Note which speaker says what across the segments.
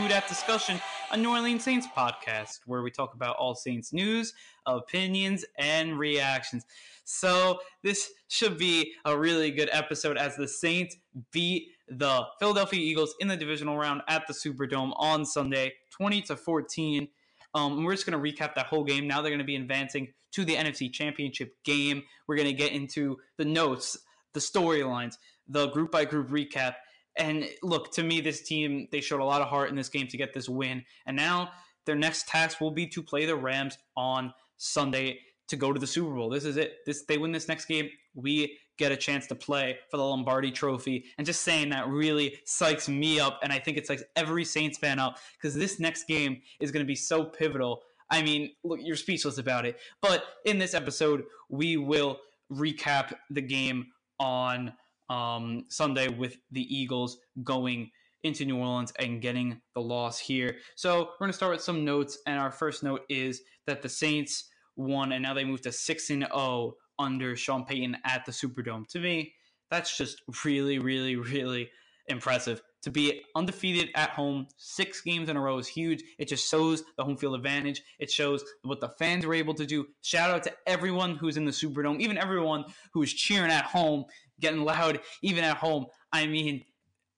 Speaker 1: Who Dat Discussion, a New Orleans Saints podcast where we talk about all Saints news, opinions, and reactions. So this should be a really good episode as the Saints beat the Philadelphia Eagles in the divisional round at the Superdome on Sunday, 20 to 14. Um, we're just going to recap that whole game. Now they're going to be advancing to the NFC Championship game. We're going to get into the notes, the storylines, the group by group recap. And look, to me, this team, they showed a lot of heart in this game to get this win. And now their next task will be to play the Rams on Sunday to go to the Super Bowl. This is it. This they win this next game, we get a chance to play for the Lombardi Trophy. And just saying that really psychs me up, and I think it's like every Saints fan up because this next game is going to be so pivotal. I mean, look, you're speechless about it. But in this episode, we will recap the game on um, Sunday with the Eagles going into New Orleans and getting the loss here. So we're going to start with some notes, and our first note is that the Saints won, and now they moved to six and zero oh under Sean Payton at the Superdome. To me, that's just really, really, really impressive. To be undefeated at home six games in a row is huge. It just shows the home field advantage. It shows what the fans were able to do. Shout out to everyone who's in the Superdome, even everyone who is cheering at home, getting loud, even at home. I mean,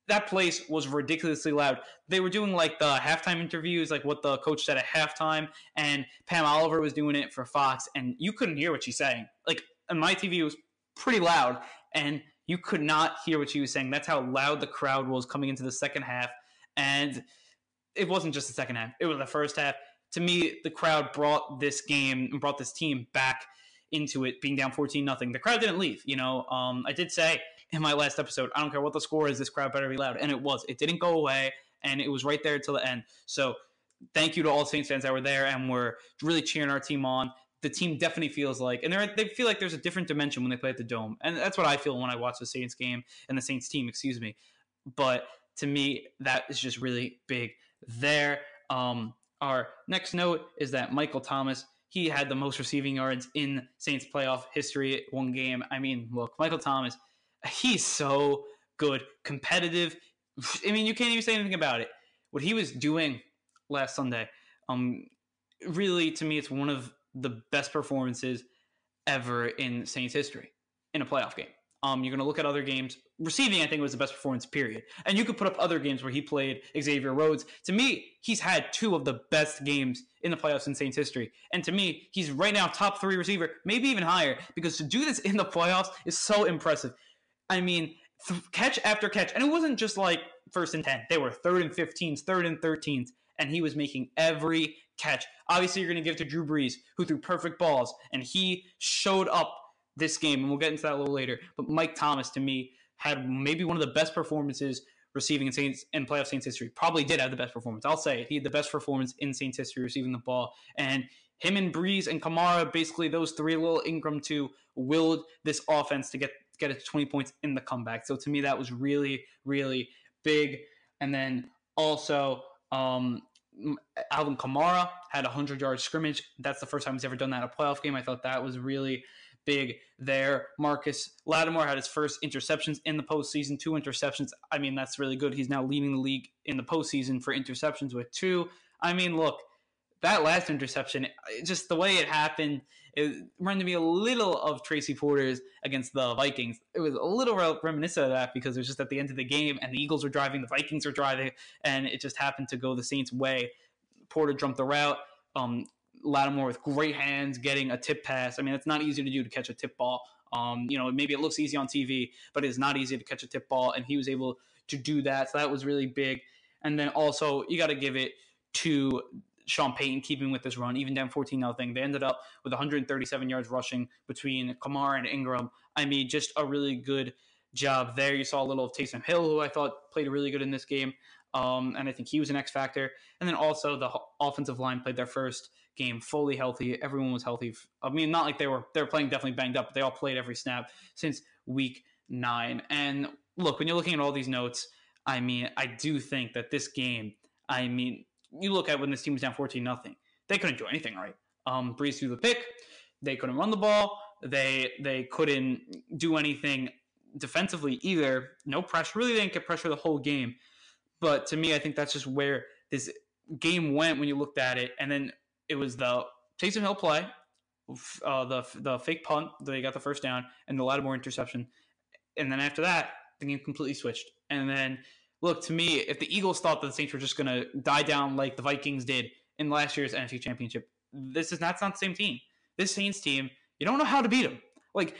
Speaker 1: that place was ridiculously loud. They were doing like the halftime interviews, like what the coach said at halftime, and Pam Oliver was doing it for Fox, and you couldn't hear what she's saying. Like on my TV, was pretty loud, and you could not hear what she was saying. That's how loud the crowd was coming into the second half, and it wasn't just the second half; it was the first half. To me, the crowd brought this game and brought this team back into it being down 14 nothing. The crowd didn't leave. You know, um, I did say in my last episode, I don't care what the score is, this crowd better be loud. And it was. It didn't go away, and it was right there till the end. So thank you to all Saints fans that were there and were really cheering our team on. The team definitely feels like, and they feel like there's a different dimension when they play at the Dome, and that's what I feel when I watch the Saints game and the Saints team. Excuse me, but to me, that is just really big there. Um, our next note is that Michael Thomas he had the most receiving yards in Saints playoff history one game. I mean, look, Michael Thomas, he's so good, competitive. I mean, you can't even say anything about it. What he was doing last Sunday, um, really to me, it's one of the best performances ever in Saints history in a playoff game. Um, you're going to look at other games. Receiving, I think, was the best performance, period. And you could put up other games where he played Xavier Rhodes. To me, he's had two of the best games in the playoffs in Saints history. And to me, he's right now top three receiver, maybe even higher, because to do this in the playoffs is so impressive. I mean, th- catch after catch. And it wasn't just like first and 10, they were third and 15s, third and 13s. And he was making every catch. Obviously, you're going to give to Drew Brees, who threw perfect balls, and he showed up this game, and we'll get into that a little later. But Mike Thomas, to me, had maybe one of the best performances receiving in Saints in playoff Saints history. Probably did have the best performance. I'll say it. He had the best performance in Saints history receiving the ball. And him and Brees and Kamara, basically those three, little Ingram too, willed this offense to get get it to 20 points in the comeback. So to me, that was really, really big. And then also, um, Alvin Kamara had a 100 yard scrimmage. That's the first time he's ever done that in a playoff game. I thought that was really big there. Marcus Lattimore had his first interceptions in the postseason, two interceptions. I mean, that's really good. He's now leading the league in the postseason for interceptions with two. I mean, look, that last interception, just the way it happened, it reminded me a little of Tracy Porter's against the Vikings. It was a little reminiscent of that because it was just at the end of the game and the Eagles were driving, the Vikings were driving, and it just happened to go the Saints' way. Porter jumped the route. Um, Lattimore with great hands getting a tip pass. I mean, it's not easy to do to catch a tip ball. Um, you know, maybe it looks easy on TV, but it's not easy to catch a tip ball, and he was able to do that. So that was really big. And then also, you got to give it to Sean Payton keeping with this run, even down 14 nothing. They ended up with 137 yards rushing between Kamara and Ingram. I mean, just a really good job there. You saw a little of Taysom Hill, who I thought played really good in this game. Um, and I think he was an X factor. And then also the offensive line played their first game fully healthy. Everyone was healthy. I mean, not like they were they were playing definitely banged up, but they all played every snap since week nine. And look, when you're looking at all these notes, I mean, I do think that this game. I mean, you look at when this team was down fourteen nothing, they couldn't do anything right. Um, Brees threw the pick. They couldn't run the ball. They they couldn't do anything defensively either. No pressure. Really they didn't get pressure the whole game. But to me, I think that's just where this game went when you looked at it, and then it was the Taysom Hill play, uh, the the fake punt they got the first down, and the Lattimore interception, and then after that, the game completely switched. And then, look to me, if the Eagles thought that the Saints were just going to die down like the Vikings did in last year's NFC Championship, this is not, not the same team. This Saints team, you don't know how to beat them. Like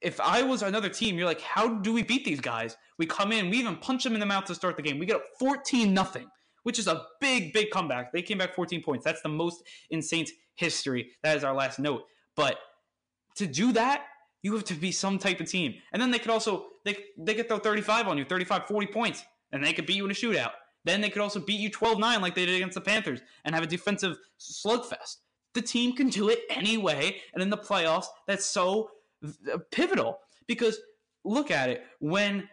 Speaker 1: if I was another team, you're like, how do we beat these guys? We come in, we even punch them in the mouth to start the game. We get up 14 nothing, which is a big, big comeback. They came back 14 points. That's the most in Saints history. That is our last note. But to do that, you have to be some type of team. And then they could also they they could throw 35 on you, 35, 40 points, and they could beat you in a shootout. Then they could also beat you 12-9 like they did against the Panthers and have a defensive slugfest. The team can do it anyway, and in the playoffs, that's so pivotal because look at it when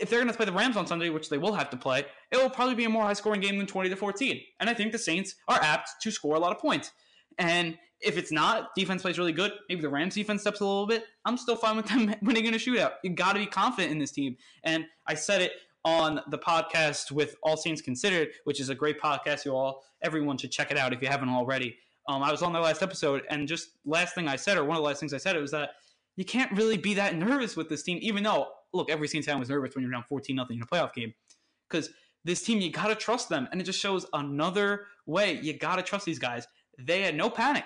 Speaker 1: if they're going to play the Rams on Sunday, which they will have to play, it will probably be a more high scoring game than 20 to 14. And I think the Saints are apt to score a lot of points. And if it's not, defense plays really good. Maybe the Rams defense steps a little bit. I'm still fine with them winning in a shootout. You got to be confident in this team. And I said it on the podcast with All Saints Considered, which is a great podcast. You all, everyone should check it out if you haven't already. Um, I was on their last episode, and just last thing I said, or one of the last things I said, it was that you can't really be that nervous with this team, even though, look, every Saints fan was nervous when you're down 14 nothing in a playoff game. Because this team, you got to trust them. And it just shows another way. You got to trust these guys. They had no panic.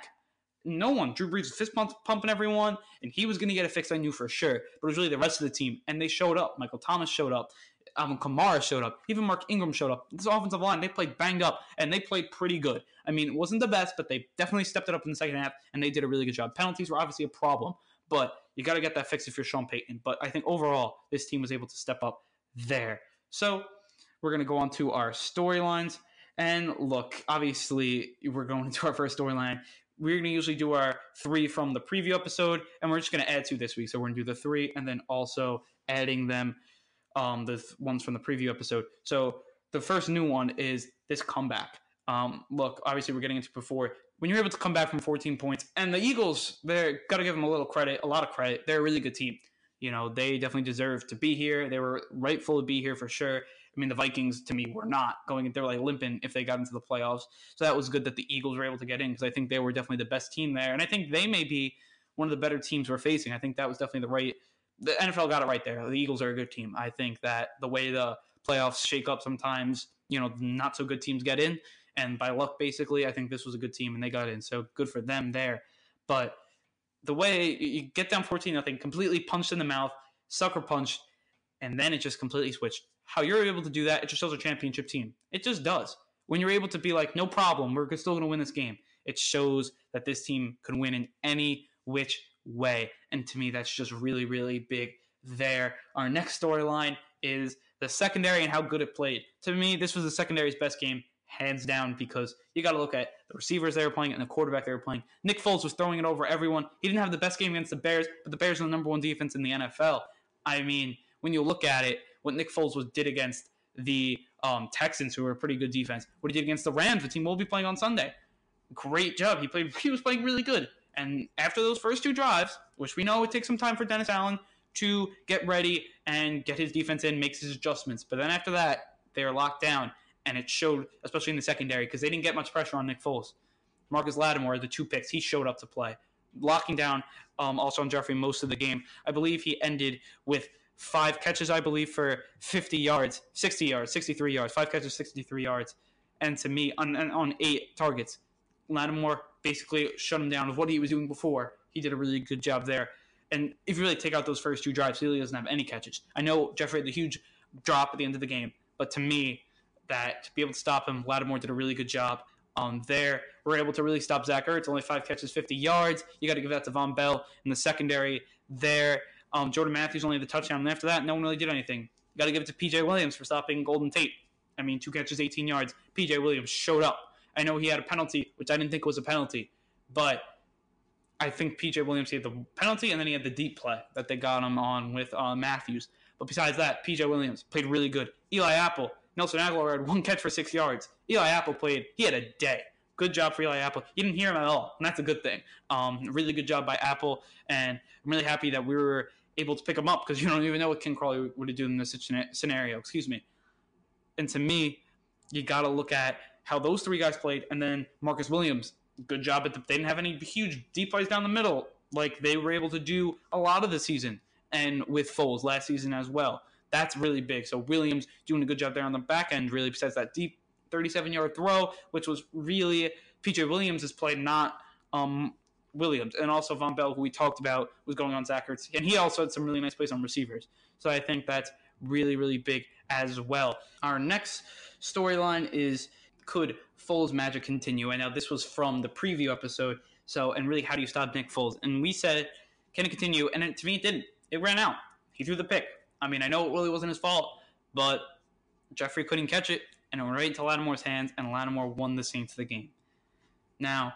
Speaker 1: No one. Drew Brees was fist pumping everyone, and he was going to get it fixed, I knew for sure. But it was really the rest of the team. And they showed up. Michael Thomas showed up. Alvin Kamara showed up. Even Mark Ingram showed up. This offensive line, they played banged up, and they played pretty good. I mean, it wasn't the best, but they definitely stepped it up in the second half, and they did a really good job. Penalties were obviously a problem, but you got to get that fixed if you're Sean Payton. But I think overall, this team was able to step up there. So we're going to go on to our storylines. And look, obviously, we're going into our first storyline. We're going to usually do our three from the preview episode, and we're just going to add two this week. So we're going to do the three and then also adding them, um, the th- ones from the preview episode. So the first new one is this comeback. Um, look, obviously, we're getting into before when you're able to come back from 14 points, and the Eagles, they're got to give them a little credit, a lot of credit. They're a really good team. You know, they definitely deserve to be here. They were rightful to be here for sure. I mean, the Vikings to me were not going. They were like limping if they got into the playoffs. So that was good that the Eagles were able to get in because I think they were definitely the best team there, and I think they may be one of the better teams we're facing. I think that was definitely the right. The NFL got it right there. The Eagles are a good team. I think that the way the playoffs shake up sometimes, you know, not so good teams get in, and by luck, basically, I think this was a good team and they got in. So good for them there. But the way you get down 14 nothing, completely punched in the mouth, sucker punched, and then it just completely switched. How you're able to do that, it just shows a championship team. It just does. When you're able to be like, no problem, we're still going to win this game, it shows that this team can win in any which way. And to me, that's just really, really big there. Our next storyline is the secondary and how good it played. To me, this was the secondary's best game, hands down, because you got to look at the receivers they were playing and the quarterback they were playing. Nick Foles was throwing it over everyone. He didn't have the best game against the Bears, but the Bears are the number one defense in the NFL. I mean, when you look at it, what Nick Foles was did against the um, Texans, who were a pretty good defense, what he did against the Rams, the team we'll be playing on Sunday. Great job. He played. He was playing really good. And after those first two drives, which we know it takes some time for Dennis Allen to get ready and get his defense in, makes his adjustments. But then after that, they are locked down, and it showed, especially in the secondary, because they didn't get much pressure on Nick Foles. Marcus Lattimore, the two picks, he showed up to play, locking down um, Alshon Jeffery most of the game. I believe he ended with five catches, I believe, for 50 yards, 60 yards, 63 yards, five catches, 63 yards. And to me, on, on eight targets, Lattimore basically shut him down with what he was doing before. He did a really good job there. And if you really take out those first two drives, he really doesn't have any catches. I know Jeffery had the huge drop at the end of the game, but to me, that to be able to stop him, Lattimore did a really good job um, there. We're able to really stop Zach Ertz. Only five catches, 50 yards. You got to give that to Vonn Bell in the secondary there. Um, Jordan Matthews only the touchdown. And after that, no one really did anything. Got to give it to PJ Williams for stopping Golden Tate. I mean, two catches, 18 yards. PJ Williams showed up. I know he had a penalty, which I didn't think was a penalty, but I think PJ Williams had the penalty, and then he had the deep play that they got him on with uh, Matthews. But besides that, PJ Williams played really good. Eli Apple, Nelson Agholor had one catch for six yards. Eli Apple played; he had a day. Good job for Eli Apple. You didn't hear him at all, and that's a good thing. Um, really good job by Apple, and I'm really happy that we were able to pick him up because you don't even know what Ken Crawley would have done in this scenario. Excuse me. And to me, you got to look at how those three guys played, and then Marcus Williams, good job the, they didn't have any huge deep plays down the middle like they were able to do a lot of the season and with Foles last season as well. That's really big. So Williams doing a good job there on the back end, really, besides that deep 37 yard throw, which was really PJ Williams has played, not um, Williams. And also Vonn Bell, who we talked about, was going on Zach Ertz. And he also had some really nice plays on receivers. So I think that's really, really big as well. Our next storyline is could Foles magic continue? And now this was from the preview episode. So, and really, how do you stop Nick Foles? And we said, can it continue? And it, to me, it didn't. It ran out. He threw the pick. I mean, I know it really wasn't his fault, but Jeffery couldn't catch it, and it went right into Lattimore's hands, and Lattimore won the Saints the game. Now,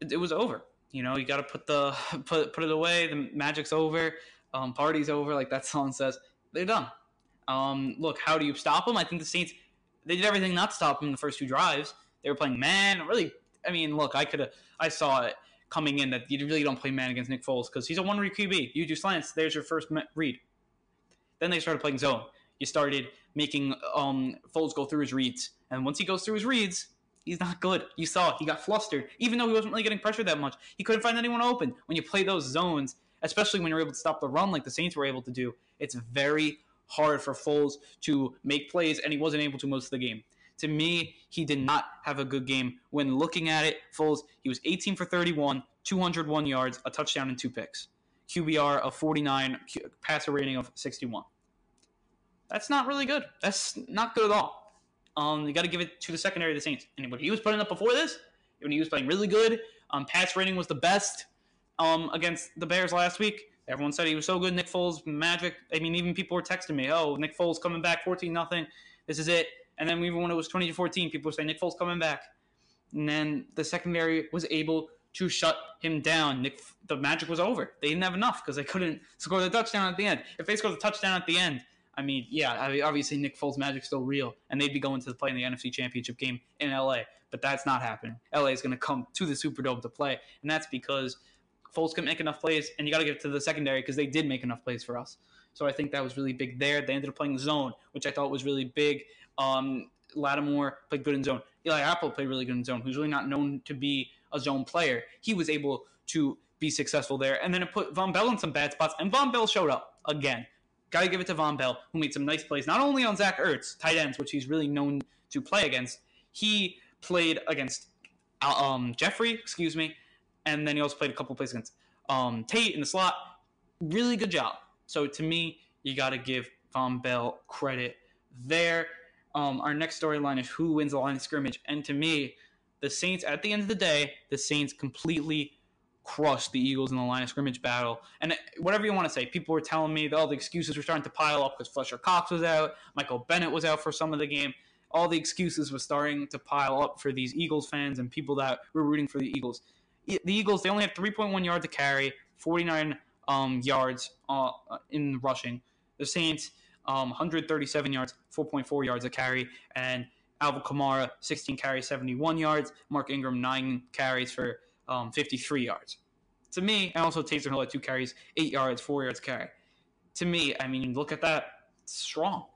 Speaker 1: it, it was over. You know, you got to put the put put it away. The magic's over. Um, party's over. Like that song says, they're done. Um, look, how do you stop them? I think the Saints they did everything not to stop them in the first two drives. They were playing man. Really, I mean, look, I could have I saw it coming in that you really don't play man against Nick Foles because he's a one read QB. You do slants. There's your first read. Then they started playing zone. You started making um, Foles go through his reads, and once he goes through his reads, he's not good. You saw he got flustered, even though he wasn't really getting pressured that much. He couldn't find anyone open. When you play those zones, especially when you're able to stop the run like the Saints were able to do, it's very hard for Foles to make plays, and he wasn't able to most of the game. To me, he did not have a good game. When looking at it, Foles, he was 18 for 31, 201 yards, a touchdown, and two picks. QBR of 49, passer rating of 61. That's not really good. That's not good at all. Um, you got to give it to the secondary of the Saints. And what he was putting up before this, when he was playing really good, um, pass rating was the best um, against the Bears last week. Everyone said he was so good. Nick Foles, magic. I mean, even people were texting me, "Oh, Nick Foles coming back, 14 nothing. This is it." And then even when it was 20 to 14, people were saying Nick Foles coming back. And then the secondary was able to shut him down. Nick, the magic was over. They didn't have enough because they couldn't score the touchdown at the end. If they scored the touchdown at the end, I mean, yeah, I mean, obviously Nick Foles' magic's still real, and they'd be going to the play in the NFC Championship game in LA. But that's not happening. LA is going to come to the Superdome to play, and that's because Foles couldn't make enough plays, and you got to give it to the secondary because they did make enough plays for us. So I think that was really big there. They ended up playing zone, which I thought was really big. Um, Lattimore played good in zone. Eli Apple played really good in zone, who's really not known to be a zone player. He was able to be successful there. And then it put Vonn Bell in some bad spots, and Vonn Bell showed up again. Got to give it to Vonn Bell, who made some nice plays, not only on Zach Ertz, tight ends, which he's really known to play against. He played against uh, um, Jeffery, excuse me, and then he also played a couple plays against um, Tate in the slot. Really good job. So to me, you got to give Vonn Bell credit there. Um, our next storyline is who wins the line of scrimmage, and to me, the Saints. At the end of the day, the Saints completely crushed the Eagles in the line of scrimmage battle. And whatever you want to say, people were telling me that all the excuses were starting to pile up because Fletcher Cox was out, Michael Bennett was out for some of the game. All the excuses were starting to pile up for these Eagles fans and people that were rooting for the Eagles. The Eagles, they only had 3.1 yards to carry, 49 um, yards uh, in rushing. The Saints, um, 137 yards, 4.4 yards a carry, and Alvin Kamara, 16 carries, 71 yards. Mark Ingram, 9 carries for um, 53 yards. To me, and also Taysom Hill had 2 carries, 8 yards, 4 yards carry. To me, I mean, look at that. Strong.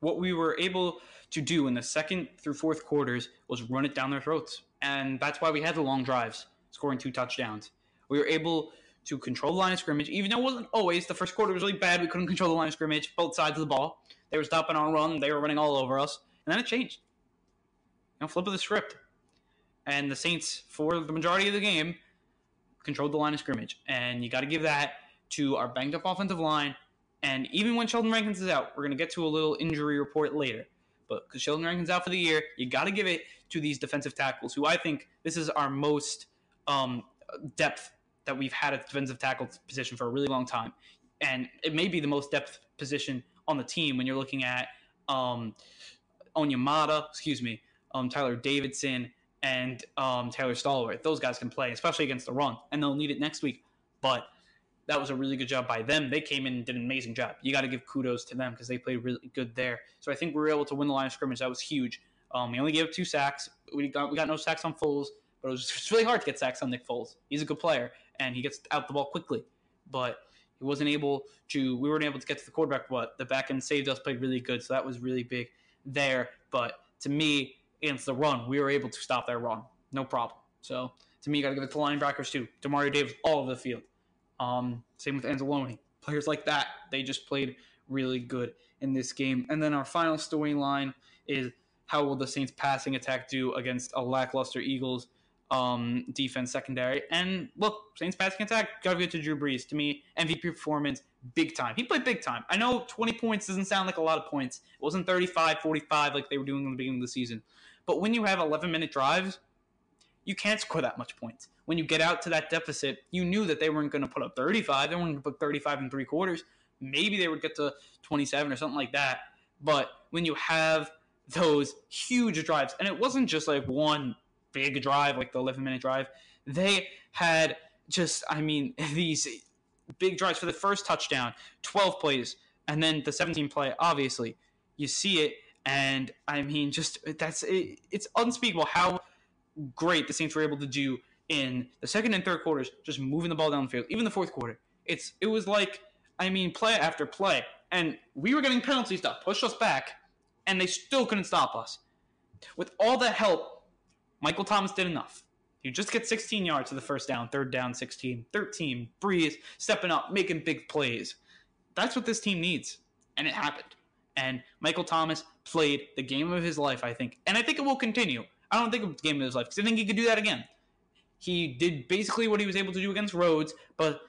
Speaker 1: What we were able to do in the second through fourth quarters was run it down their throats. And that's why we had the long drives, scoring two touchdowns. We were able to control the line of scrimmage, even though it wasn't always. The first quarter was really bad. We couldn't control the line of scrimmage, both sides of the ball. They were stopping our run. They were running all over us. And then it changed. You know, flip of the script. And the Saints, for the majority of the game, controlled the line of scrimmage. And you got to give that to our banged up offensive line. And even when Sheldon Rankins is out, we're going to get to a little injury report later. But because Sheldon Rankins out for the year, you got to give it to these defensive tackles, who I think this is our most um, depth that we've had at defensive tackle position for a really long time, and it may be the most depth position on the team when you're looking at um, Onyemata, excuse me, um, Tyler Davison, and um, Taylor Stallworth. Those guys can play, especially against the run, and they'll need it next week. But that was a really good job by them. They came in and did an amazing job. You got to give kudos to them because they played really good there. So I think we were able to win the line of scrimmage. That was huge. Um, we only gave up two sacks. We got we got no sacks on Foles, but it was really hard to get sacks on Nick Foles. He's a good player, and he gets out the ball quickly. But he wasn't able to. We weren't able to get to the quarterback. But the back end saved us. Played really good. So that was really big there. But to me, against the run, we were able to stop their run. No problem. So to me, you got to give it to linebackers too. Demario Davis, all over the field. Um, same with Anzalone. Players like that, they just played really good in this game. And then our final storyline is how will the Saints passing attack do against a lackluster Eagles um, defense secondary? And look, Saints passing attack, gotta give to Drew Brees. To me, MVP performance, big time. He played big time. I know 20 points doesn't sound like a lot of points. It wasn't 35, 45 like they were doing in the beginning of the season. But when you have 11 minute drives, you can't score that much points. When you get out to that deficit, you knew that they weren't going to put up 35. They weren't going to put 35 and three quarters. Maybe they would get to 27 or something like that. But when you have those huge drives, and it wasn't just like one big drive, like the 11 minute drive, they had just, I mean, these big drives for the first touchdown, 12 plays, and then the 17 play, obviously. You see it, and I mean, just that's it, it's unspeakable how great the Saints were able to do in the second and third quarters, just moving the ball down the field. Even the fourth quarter, it's it was like I mean, play after play, and we were getting penalties that pushed us back, and they still couldn't stop us. With all that help, Michael Thomas did enough. You just get 16 yards to the first down, third down, 16, 13. Brees stepping up, making big plays. That's what this team needs, and it happened. And Michael Thomas played the game of his life, I think, and I think it will continue. I don't think it's the game of his life because I think he could do that again. He did basically what he was able to do against Rhodes, but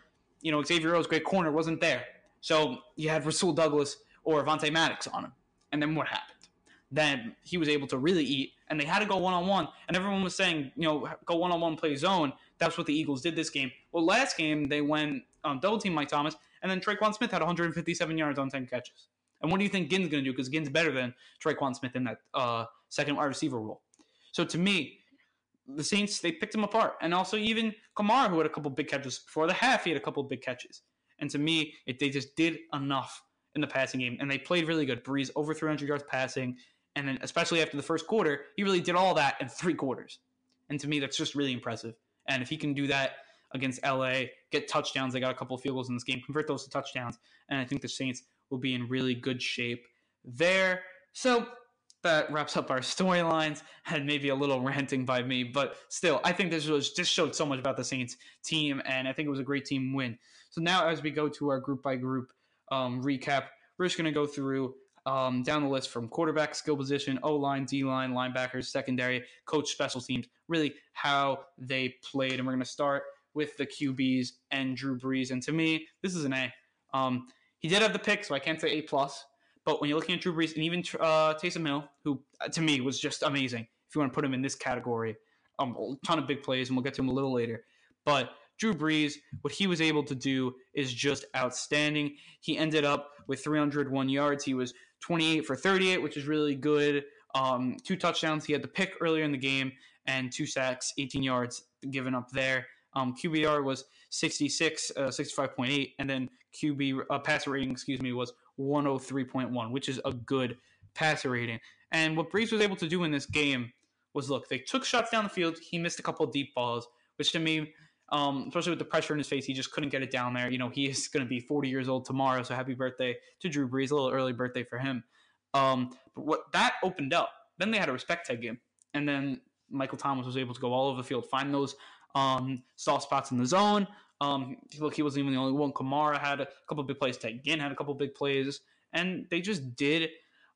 Speaker 1: you know Xavier Rhodes' great corner wasn't there, so you had Rasul Douglas or Avonte Maddox on him. And then what happened? Then he was able to really eat, and they had to go one on one. And everyone was saying, you know, go one on one, play zone. That's what the Eagles did this game. Well, last game they went um, double team Mike Thomas, and then Tre'Quan Smith had 157 yards on 10 catches. And what do you think Ginn's going to do? Because Ginn's better than Tre'Quan Smith in that uh, second wide receiver role. So to me, the Saints they picked him apart, and also even Kamara, who had a couple big catches before the half, he had a couple big catches. And to me, it, they just did enough in the passing game, and they played really good. Brees over 300 yards passing, and then especially after the first quarter, he really did all that in three quarters. And to me, that's just really impressive. And if he can do that against LA, get touchdowns, they got a couple of field goals in this game, convert those to touchdowns, and I think the Saints will be in really good shape there. So that wraps up our storylines and maybe a little ranting by me, but still, I think this was just showed so much about the Saints team, and I think it was a great team win. So now, as we go to our group by group um, recap, we're just going to go through um, down the list from quarterback, skill position, O line, D line, linebackers, secondary, coach, special teams, really how they played, and we're going to start with the QBs and Drew Brees. And to me, this is an A. Um, he did have the pick, so I can't say A plus. But when you're looking at Drew Brees and even uh, Taysom Hill, who uh, to me was just amazing, if you want to put him in this category, um, a ton of big plays, and we'll get to him a little later. But Drew Brees, what he was able to do is just outstanding. He ended up with 301 yards. He was 28 for 38, which is really good. Um, two touchdowns. He had the pick earlier in the game and two sacks, 18 yards given up there. Um, QBR was 66, uh, 65.8, and then QB uh, passer rating, excuse me, was 103.1, which is a good passer rating. And what Brees was able to do in this game was look, they took shots down the field. He missed a couple deep balls, which to me, um, especially with the pressure in his face, he just couldn't get it down there. You know, he is going to be 40 years old tomorrow, so happy birthday to Drew Brees. A little early birthday for him. Um, but what that opened up, then they had a respect tag game, and then Michael Thomas was able to go all over the field, find those um, soft spots in the zone, um, look, he wasn't even the only one. Kamara had a couple big plays. Ted Ginn had a couple big plays, and they just did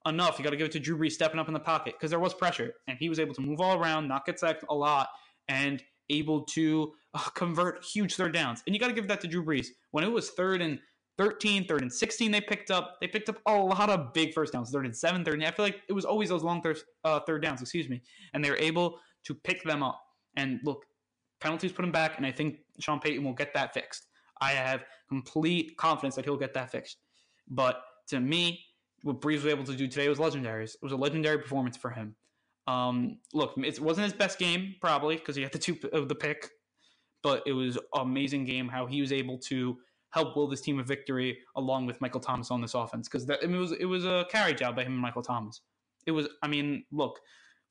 Speaker 1: enough. You got to give it to Drew Brees stepping up in the pocket because there was pressure, and he was able to move all around, not get sacked a lot, and able to uh, convert huge third downs. And you got to give that to Drew Brees. When it was third and 13, third and 16, they picked up. They picked up a lot of big first downs. Third and seven, third and I feel like it was always those long third, uh, third downs. Excuse me, and they were able to pick them up. And look, penalties put him back, and I think Sean Payton will get that fixed. I have complete confidence that he'll get that fixed. But to me, what Brees was able to do today was legendary. It was a legendary performance for him. Um, look, it wasn't his best game probably because he had the two of the pick, but it was amazing game how he was able to help will this team a victory along with Michael Thomas on this offense because it was it was a carry job by him and Michael Thomas. It was, I mean, look,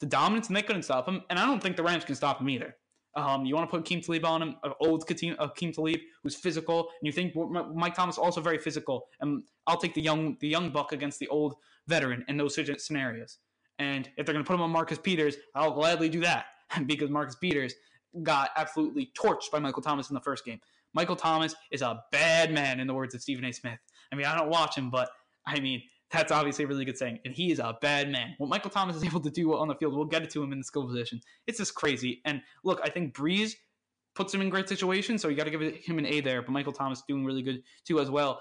Speaker 1: the dominance and they couldn't stop him, and I don't think the Rams can stop him either. Um, you want to put Aqib Talib on him, old Aqib Talib, who's physical, and you think Mike Thomas also very physical. And I'll take the young the young buck against the old veteran in those scenarios. And if they're going to put him on Marcus Peters, I'll gladly do that because Marcus Peters got absolutely torched by Michael Thomas in the first game. Michael Thomas is a bad man, in the words of Stephen A. Smith. I mean, I don't watch him, but I mean, that's obviously a really good saying. And he is a bad man. What Michael Thomas is able to do on the field, we'll get it to him in the skill position. It's just crazy. And look, I think Brees puts him in great situations, so you got to give him an A there. But Michael Thomas doing really good too as well.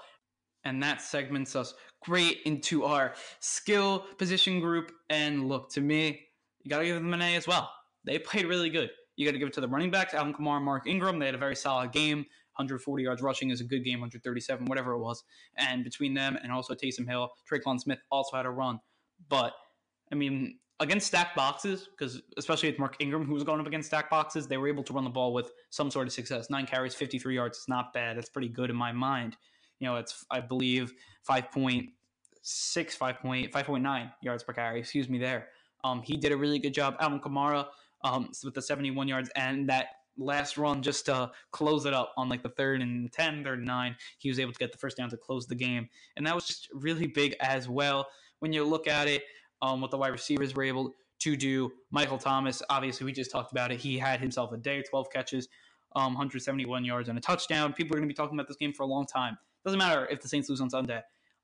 Speaker 1: And that segments us great into our skill position group. And look, to me, you got to give them an A as well. They played really good. You got to give it to the running backs, Alvin Kamara, Mark Ingram. They had a very solid game. 140 yards rushing is a good game, 137, whatever it was. And between them and also Taysom Hill, Tre'Quan Smith also had a run. But, I mean, against stacked boxes, because especially with Mark Ingram, who was going up against stacked boxes, they were able to run the ball with some sort of success. Nine carries, 53 yards. It's not bad. That's pretty good in my mind. You know, it's, I believe, 5.6, 5.8, 5.9 yards per carry. Excuse me there. Um, he did a really good job. Alvin Kamara um, with the 71 yards and that last run just to close it up on like the third and 10, third and 9. He was able to get the first down to close the game. And that was just really big as well. When you look at it, um, what the wide receivers were able to do. Michael Thomas, obviously, we just talked about it. He had himself a day, 12 catches, um, 171 yards, and a touchdown. People are going to be talking about this game for a long time. Doesn't matter if the Saints lose on Sunday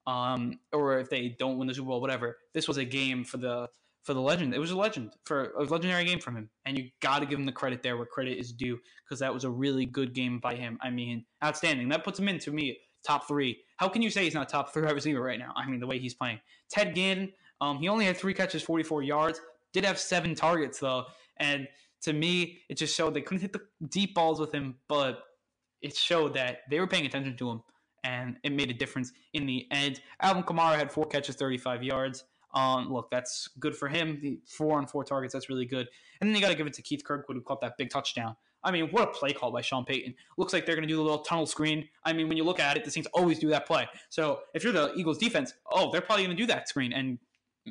Speaker 1: um, or if they don't win the Super Bowl, whatever. This was a game for the for the legend. It was a legend for a legendary game from him, and you got to give him the credit there where credit is due because that was a really good game by him. I mean, outstanding. That puts him in to me top three. How can you say he's not top three receiver right now? I mean, the way he's playing. Ted Ginn, um, he only had three catches, 44 yards. Did have seven targets though, and to me, it just showed they couldn't hit the deep balls with him, but it showed that they were paying attention to him, and it made a difference in the end. Alvin Kamara had four catches, 35 yards. Um, look, that's good for him. The four on four targets, that's really good. And then you got to give it to Keith Kirkwood, who caught that big touchdown. I mean, what a play call by Sean Payton. Looks like they're going to do the little tunnel screen. I mean, when you look at it, the Saints always do that play. So if you're the Eagles defense, oh, they're probably going to do that screen and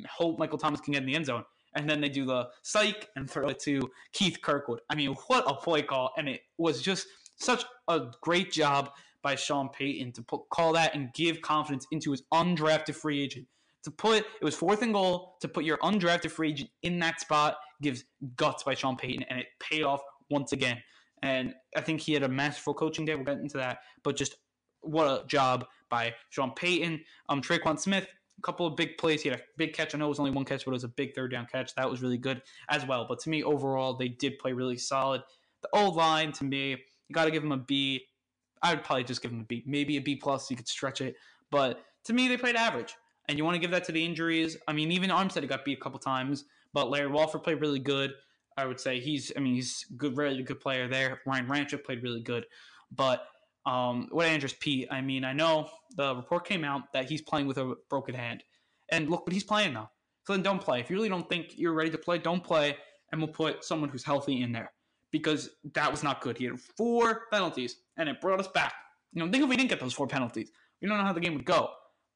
Speaker 1: hope Michael Thomas can get in the end zone. And then they do the psych and throw it to Keith Kirkwood. I mean, what a play call. And it was just such a great job by Sean Payton to put, call that and give confidence into his undrafted free agent to put it was fourth and goal to put your undrafted free agent in that spot gives guts by Sean Payton, and it paid off once again. And I think he had a masterful coaching day. We'll get into that, but just what a job by Sean Payton. Um, Tre'Quan Smith, a couple of big plays. He had a big catch. I know it was only one catch, but it was a big third down catch. That was really good as well. But to me, overall, they did play really solid. The old line, to me, you got to give him a B. I would probably just give him a B, maybe a B plus. You could stretch it, but to me, they played average and you want to give that to the injuries. I mean, even Armstead got beat a couple times, but Larry Warford played really good. I would say he's, I mean, he's good, really good player there. Ryan Ramczyk played really good, but um, what Andrus Peat? I mean, I know the report came out that he's playing with a broken hand, and look, but he's playing now. So then don't play. If you really don't think you're ready to play, don't play, and we'll put someone who's healthy in there because that was not good. He had four penalties, and it brought us back. You know, think if we didn't get those four penalties, we don't know how the game would go.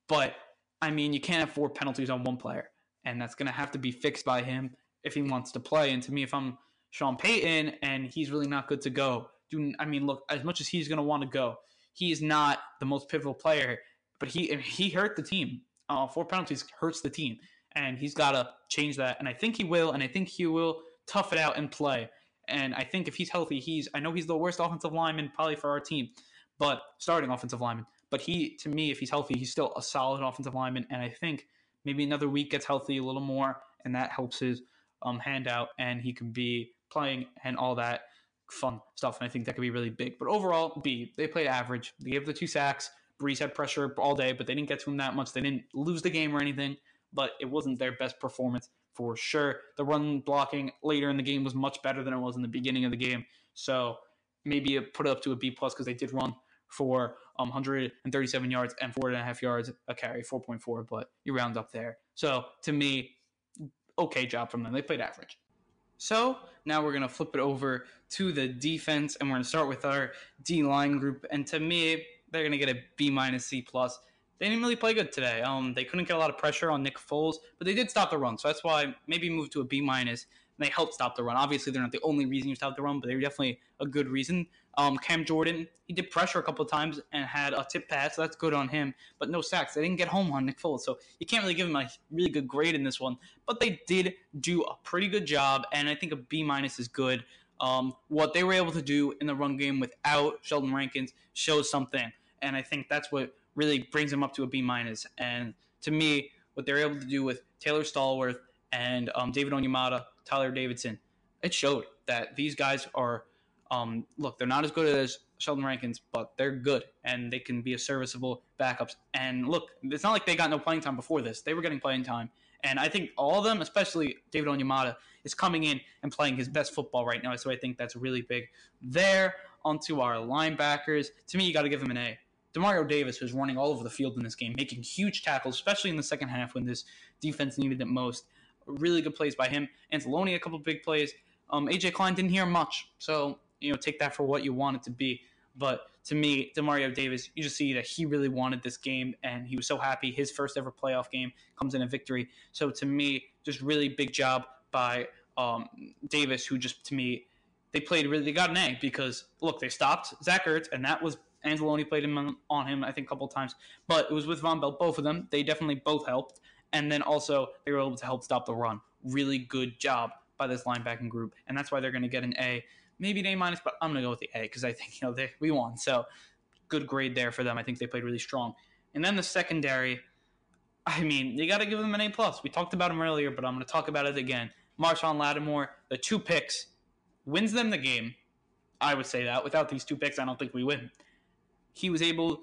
Speaker 1: But I mean, you can't have four penalties on one player, and that's going to have to be fixed by him if he wants to play. And to me, if I'm Sean Payton and he's really not good to go, do I mean, look, as much as he's going to want to go, he is not the most pivotal player, but he he hurt the team. Uh, four penalties hurts the team, and he's got to change that. And I think he will, and I think he will tough it out and play. And I think if he's healthy, he's I know he's the worst offensive lineman probably for our team, but starting offensive lineman. But he, to me, if he's healthy, he's still a solid offensive lineman. And I think maybe another week gets healthy a little more, and that helps his um, handout, and he can be playing and all that fun stuff. And I think that could be really big. But overall, B, they played average. They gave the two sacks. Brees had pressure all day, but they didn't get to him that much. They didn't lose the game or anything, but it wasn't their best performance for sure. The run blocking later in the game was much better than it was in the beginning of the game. So maybe it put it up to a B plus because they did run for um, 137 yards and four and a half yards a carry, 4.4, but you round up there. So to me, okay job from them. They played average. So now we're going to flip it over to the defense, and we're going to start with our D line group. And to me, they're going to get a B minus C plus. They didn't really play good today. Um, they couldn't get a lot of pressure on Nick Foles, but they did stop the run, so that's why maybe move to a B minus. and they helped stop the run. Obviously, they're not the only reason you stopped the run, but they were definitely a good reason. Um, Cam Jordan, he did pressure a couple of times and had a tip pass, so that's good on him, but no sacks. They didn't get home on Nick Foles, so you can't really give him a really good grade in this one. But they did do a pretty good job, and I think a B minus is good. Um, what they were able to do in the run game without Sheldon Rankins shows something, and I think that's what really brings them up to a B minus. And to me, what they're able to do with Taylor Stallworth and um, David Onyemata, Tyler Davison, it showed that these guys are. Um, look, they're not as good as Sheldon Rankins, but they're good and they can be a serviceable backups. And look, it's not like they got no playing time before this; they were getting playing time. And I think all of them, especially David Onyemata, is coming in and playing his best football right now. So I think that's really big. There, onto our linebackers. To me, you got to give them an A. Demario Davis was running all over the field in this game, making huge tackles, especially in the second half when this defense needed it most. Really good plays by him. Anzalone, a couple big plays. Um, AJ Klein didn't hear much, so you know take that for what you want it to be. But to me, Demario Davis, you just see that he really wanted this game, and he was so happy. His first ever playoff game comes in a victory. So to me, just really big job by um, Davis, who just to me they played really. They got an A because look, they stopped Zach Ertz, and that was Anzalone played him on him, I think, a couple times. But it was with Vonn Bell, both of them. They definitely both helped. And then also, they were able to help stop the run. Really good job by this linebacking group. And that's why they're going to get an A. Maybe an A minus, but I'm going to go with the A because I think, you know, they, we won. So good grade there for them. I think they played really strong. And then the secondary, I mean, you got to give them an A plus. We talked about them earlier, but I'm going to talk about it again. Marshon Lattimore, the two picks, wins them the game. I would say that. Without these two picks, I don't think we win he was able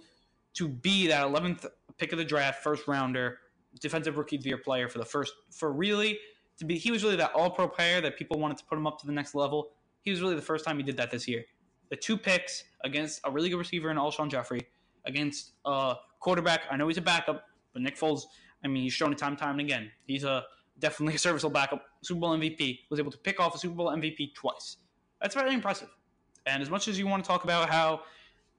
Speaker 1: to be that 11th pick of the draft, first rounder, defensive rookie of the year player for the first for really to be. He was really that all pro player that people wanted to put him up to the next level. He was really the first time he did that this year. The two picks against a really good receiver in Alshon Jeffery, against a quarterback. I know he's a backup, but Nick Foles. I mean, he's shown it time and time and again. He's a definitely a serviceable backup. Super Bowl MVP was able to pick off a Super Bowl MVP twice. That's very impressive. And as much as you want to talk about how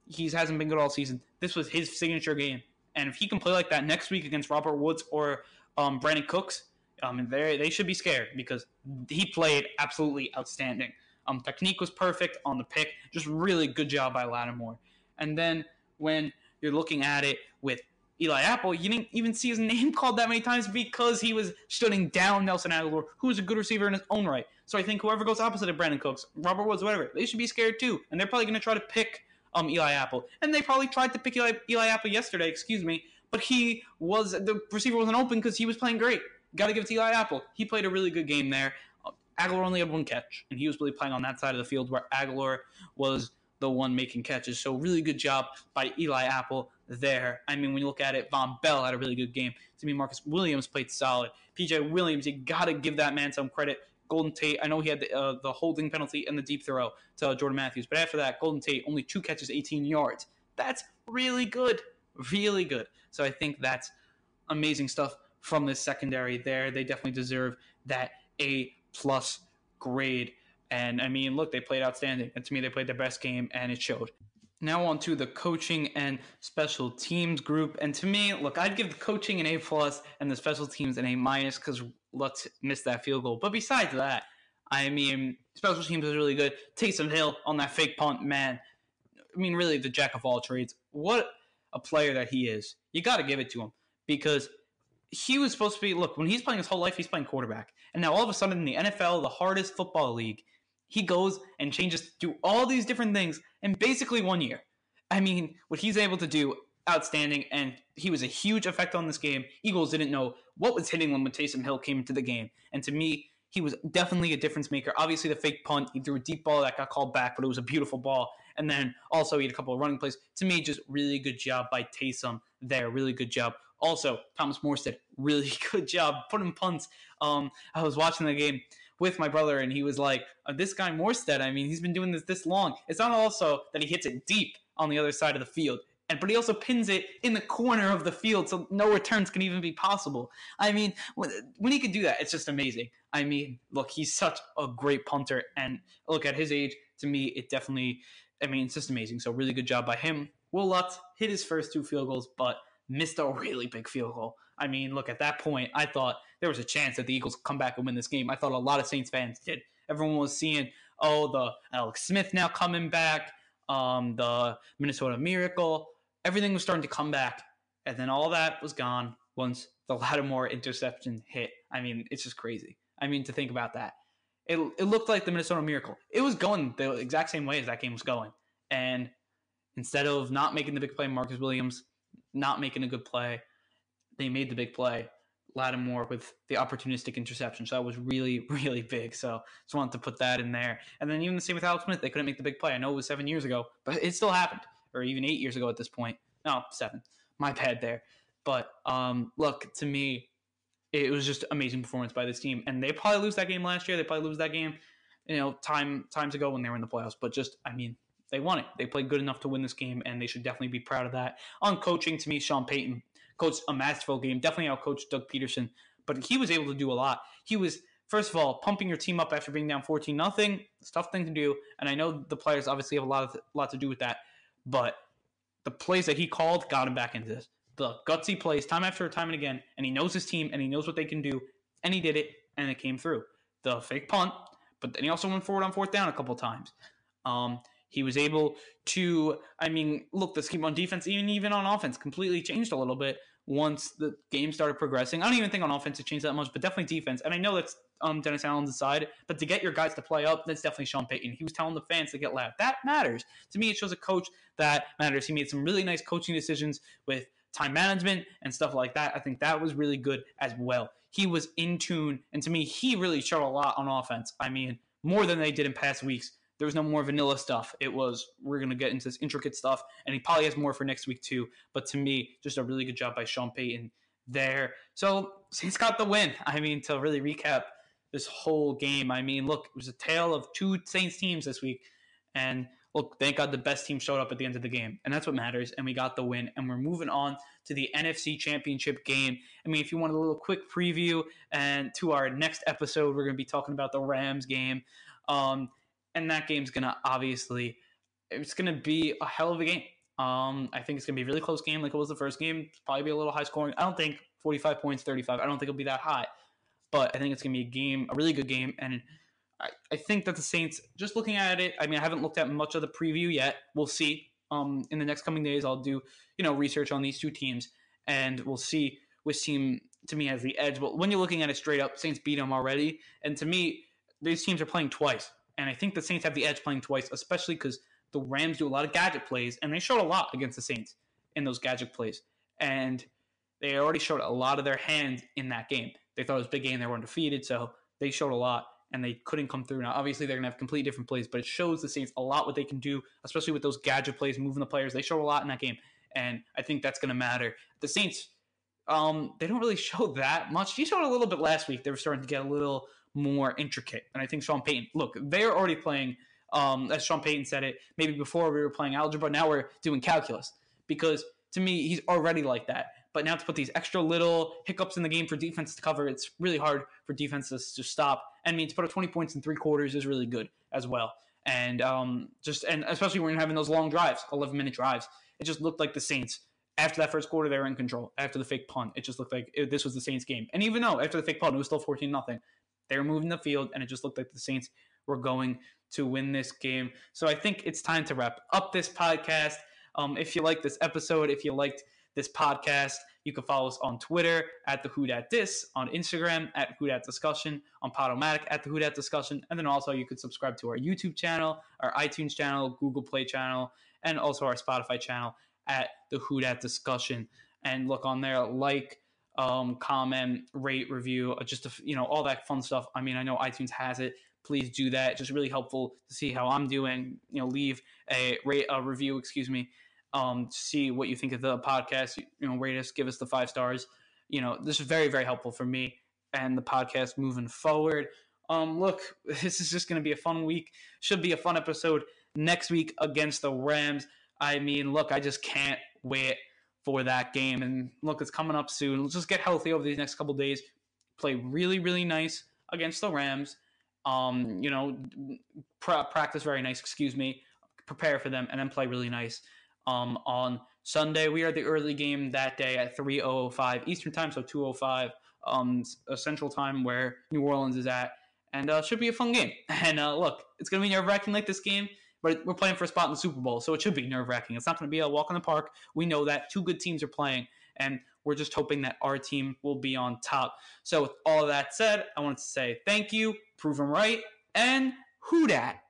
Speaker 1: he hasn't been good all season. This was his signature game, and if he can play like that next week against Robert Woods or um, Brandin Cooks, um, they they should be scared because he played absolutely outstanding. Um, technique was perfect on the pick, just really good job by Lattimore. And then when you're looking at it with Eli Apple, you didn't even see his name called that many times because he was shutting down Nelson Agholor, who's a good receiver in his own right. So I think whoever goes opposite of Brandin Cooks, Robert Woods, whatever, they should be scared too. And they're probably going to try to pick um, Eli Apple. And they probably tried to pick Eli, Eli Apple yesterday, excuse me, but he was, the receiver wasn't open because he was playing great. Got to give it to Eli Apple. He played a really good game there. Agholor only had one catch, and he was really playing on that side of the field where Agholor was the one making catches. So really good job by Eli Apple there. I mean, when you look at it, Vonn Bell had a really good game. To me, Marcus Williams played solid. PJ Williams, you got to give that man some credit. Golden Tate, I know he had the, uh, the holding penalty and the deep throw to Jordan Matthews, but after that, Golden Tate only two catches, 18 yards. That's really good, really good. So I think that's amazing stuff from this secondary there. They definitely deserve that A plus grade. And I mean, look, they played outstanding. And to me, they played their best game, and it showed. Now on to the coaching and special teams group. And to me, look, I'd give the coaching an A plus and the special teams an A minus because let's miss that field goal. But besides that, I mean, special teams was really good. Taysom Hill on that fake punt, man. I mean, really the jack of all trades. What a player that he is. You got to give it to him because he was supposed to be. Look, when he's playing his whole life, he's playing quarterback, and now all of a sudden in the NFL, the hardest football league, he goes and changes, do all these different things in basically one year. I mean, what he's able to do, outstanding, and he was a huge effect on this game. Eagles didn't know what was hitting them when Taysom Hill came into the game, and to me, he was definitely a difference maker. Obviously, the fake punt, he threw a deep ball that got called back, but it was a beautiful ball. And then also he had a couple of running plays. To me, just really good job by Taysom there. Really good job. Also, Thomas Morstead, really good job putting punts. Um, I was watching the game with my brother, and he was like, uh, "This guy Morstead, I mean, he's been doing this this long. It's not also that he hits it deep on the other side of the field, and but he also pins it in the corner of the field, so no returns can even be possible. I mean, when, when he can do that, it's just amazing. I mean, look, he's such a great punter, and look at his age. To me, it definitely, I mean, it's just amazing. So really good job by him. Wil Lutz hit his first two field goals, but missed a really big field goal. I mean, look at that point. I thought there was a chance that the Eagles come back and win this game. I thought a lot of Saints fans did. Everyone was seeing, oh, the Alex Smith now coming back, um, the Minnesota Miracle. Everything was starting to come back, and then all that was gone once the Lattimore interception hit. I mean, it's just crazy. I mean, to think about that. It, it looked like the Minnesota Miracle. It was going the exact same way as that game was going. And instead of not making the big play, Marcus Williams not making a good play, they made the big play. Lattimore with the opportunistic interception. So that was really, really big. So just wanted to put that in there. And then even the same with Alex Smith. They couldn't make the big play. I know it was seven years ago, but it still happened. Or even eight years ago at this point. No, seven. My bad there. But um, look, to me, it was just amazing performance by this team. And they probably lose that game last year. They probably lose that game, you know, time times ago when they were in the playoffs. But just, I mean, they won it. They played good enough to win this game, and they should definitely be proud of that. On coaching, to me, Sean Payton coached a masterful game. Definitely outcoached Doug Pederson, but he was able to do a lot. He was first of all pumping your team up after being down fourteen nothing. It's tough thing to do, and I know the players obviously have a lot of lot to do with that. But the plays that he called got him back into this. The gutsy plays, time after time and again, and he knows his team and he knows what they can do, and he did it, and it came through. The fake punt, but then he also went forward on fourth down a couple times. Um, he was able to, I mean, look, the scheme on defense, even even on offense, completely changed a little bit once the game started progressing. I don't even think on offense it changed that much, but definitely defense. And I know that's um, Dennis Allen's side, but to get your guys to play up, that's definitely Sean Payton. He was telling the fans to get loud. That matters. To me, it shows a coach that matters. He made some really nice coaching decisions with time management and stuff like that. I think that was really good as well. He was in tune, and to me, he really showed a lot on offense. I mean, more than they did in past weeks. There was no more vanilla stuff. It was we're gonna get into this intricate stuff, and he probably has more for next week too. But to me, just a really good job by Sean Payton there. So Saints got the win. I mean, to really recap this whole game, I mean, look, it was a tale of two Saints teams this week, and look, thank God the best team showed up at the end of the game, and that's what matters. And we got the win, and we're moving on to the NFC Championship game. I mean, if you want a little quick preview, and to our next episode, we're going to be talking about the Rams game. Um, and that game's gonna obviously it's gonna be a hell of a game. Um, I think it's gonna be a really close game, like it was the first game. It's probably be a little high scoring. I don't think 45 points, 35. I don't think it'll be that high, but I think it's gonna be a game, a really good game, and I, I think that the Saints. Just looking at it, I mean, I haven't looked at much of the preview yet. We'll see. Um, in the next coming days, I'll do you know research on these two teams, and we'll see which team to me has the edge. But when you're looking at it straight up, Saints beat them already, and to me, these teams are playing twice. And I think the Saints have the edge playing twice, especially because the Rams do a lot of gadget plays, and they showed a lot against the Saints in those gadget plays. And they already showed a lot of their hand in that game. They thought it was a big game, they were undefeated, so they showed a lot, and they couldn't come through. Now, obviously, they're going to have completely different plays, but it shows the Saints a lot what they can do, especially with those gadget plays, moving the players. They showed a lot in that game, and I think that's going to matter. The Saints, um, they don't really show that much. He showed a little bit last week. They were starting to get a little more intricate. And I think Sean Payton, look, they're already playing, um, as Sean Payton said it, maybe before we were playing algebra, now we're doing calculus. Because to me, he's already like that. But now to put these extra little hiccups in the game for defense to cover, it's really hard for defenses to stop. And I mean, to put up 20 points in three quarters is really good as well. And um, just and especially when you're having those long drives, 11 minute drives, it just looked like the Saints after that first quarter, they were in control. After the fake punt, it just looked like it, this was the Saints' game. And even though after the fake punt, it was still 14 nothing, they were moving the field, and it just looked like the Saints were going to win this game. So I think it's time to wrap up this podcast. Um, if you like this episode, if you liked this podcast, you can follow us on Twitter at the Who Dat Dis, on Instagram at Who Dat Discussion, on Podomatic at the Who Dat Discussion, and then also you could subscribe to our YouTube channel, our iTunes channel, Google Play channel, and also our Spotify channel at the Who Dat Discussion. And look on there, like, um, comment, rate, review, uh, just to, you know all that fun stuff. I mean, I know iTunes has it. Please do that. Just really helpful to see how I'm doing. You know, leave a rate a review. Excuse me. Um, see what you think of the podcast. You know, rate us, give us the five stars. You know, this is very very helpful for me and the podcast moving forward. Um, look, this is just going to be a fun week. Should be a fun episode next week against the Rams. I mean, look, I just can't wait for that game. And look, it's coming up soon. Let's just get healthy over these next couple days. Play really, really nice against the Rams. Um, you know, pra- practice very nice. Excuse me. Prepare for them and then play really nice. Um, on Sunday, we are the early game that day at 3:05 Eastern time, so 2:05 um, Central Time, where New Orleans is at, and uh, should be a fun game. And uh, look, it's to be nerve wracking like this game, but we're playing for a spot in the Super Bowl, so it should be nerve wracking. It's not going to be a walk in the park. We know that two good teams are playing, and we're just hoping that our team will be on top. So, with all that said, I want to say thank you, prove them right, and who dat?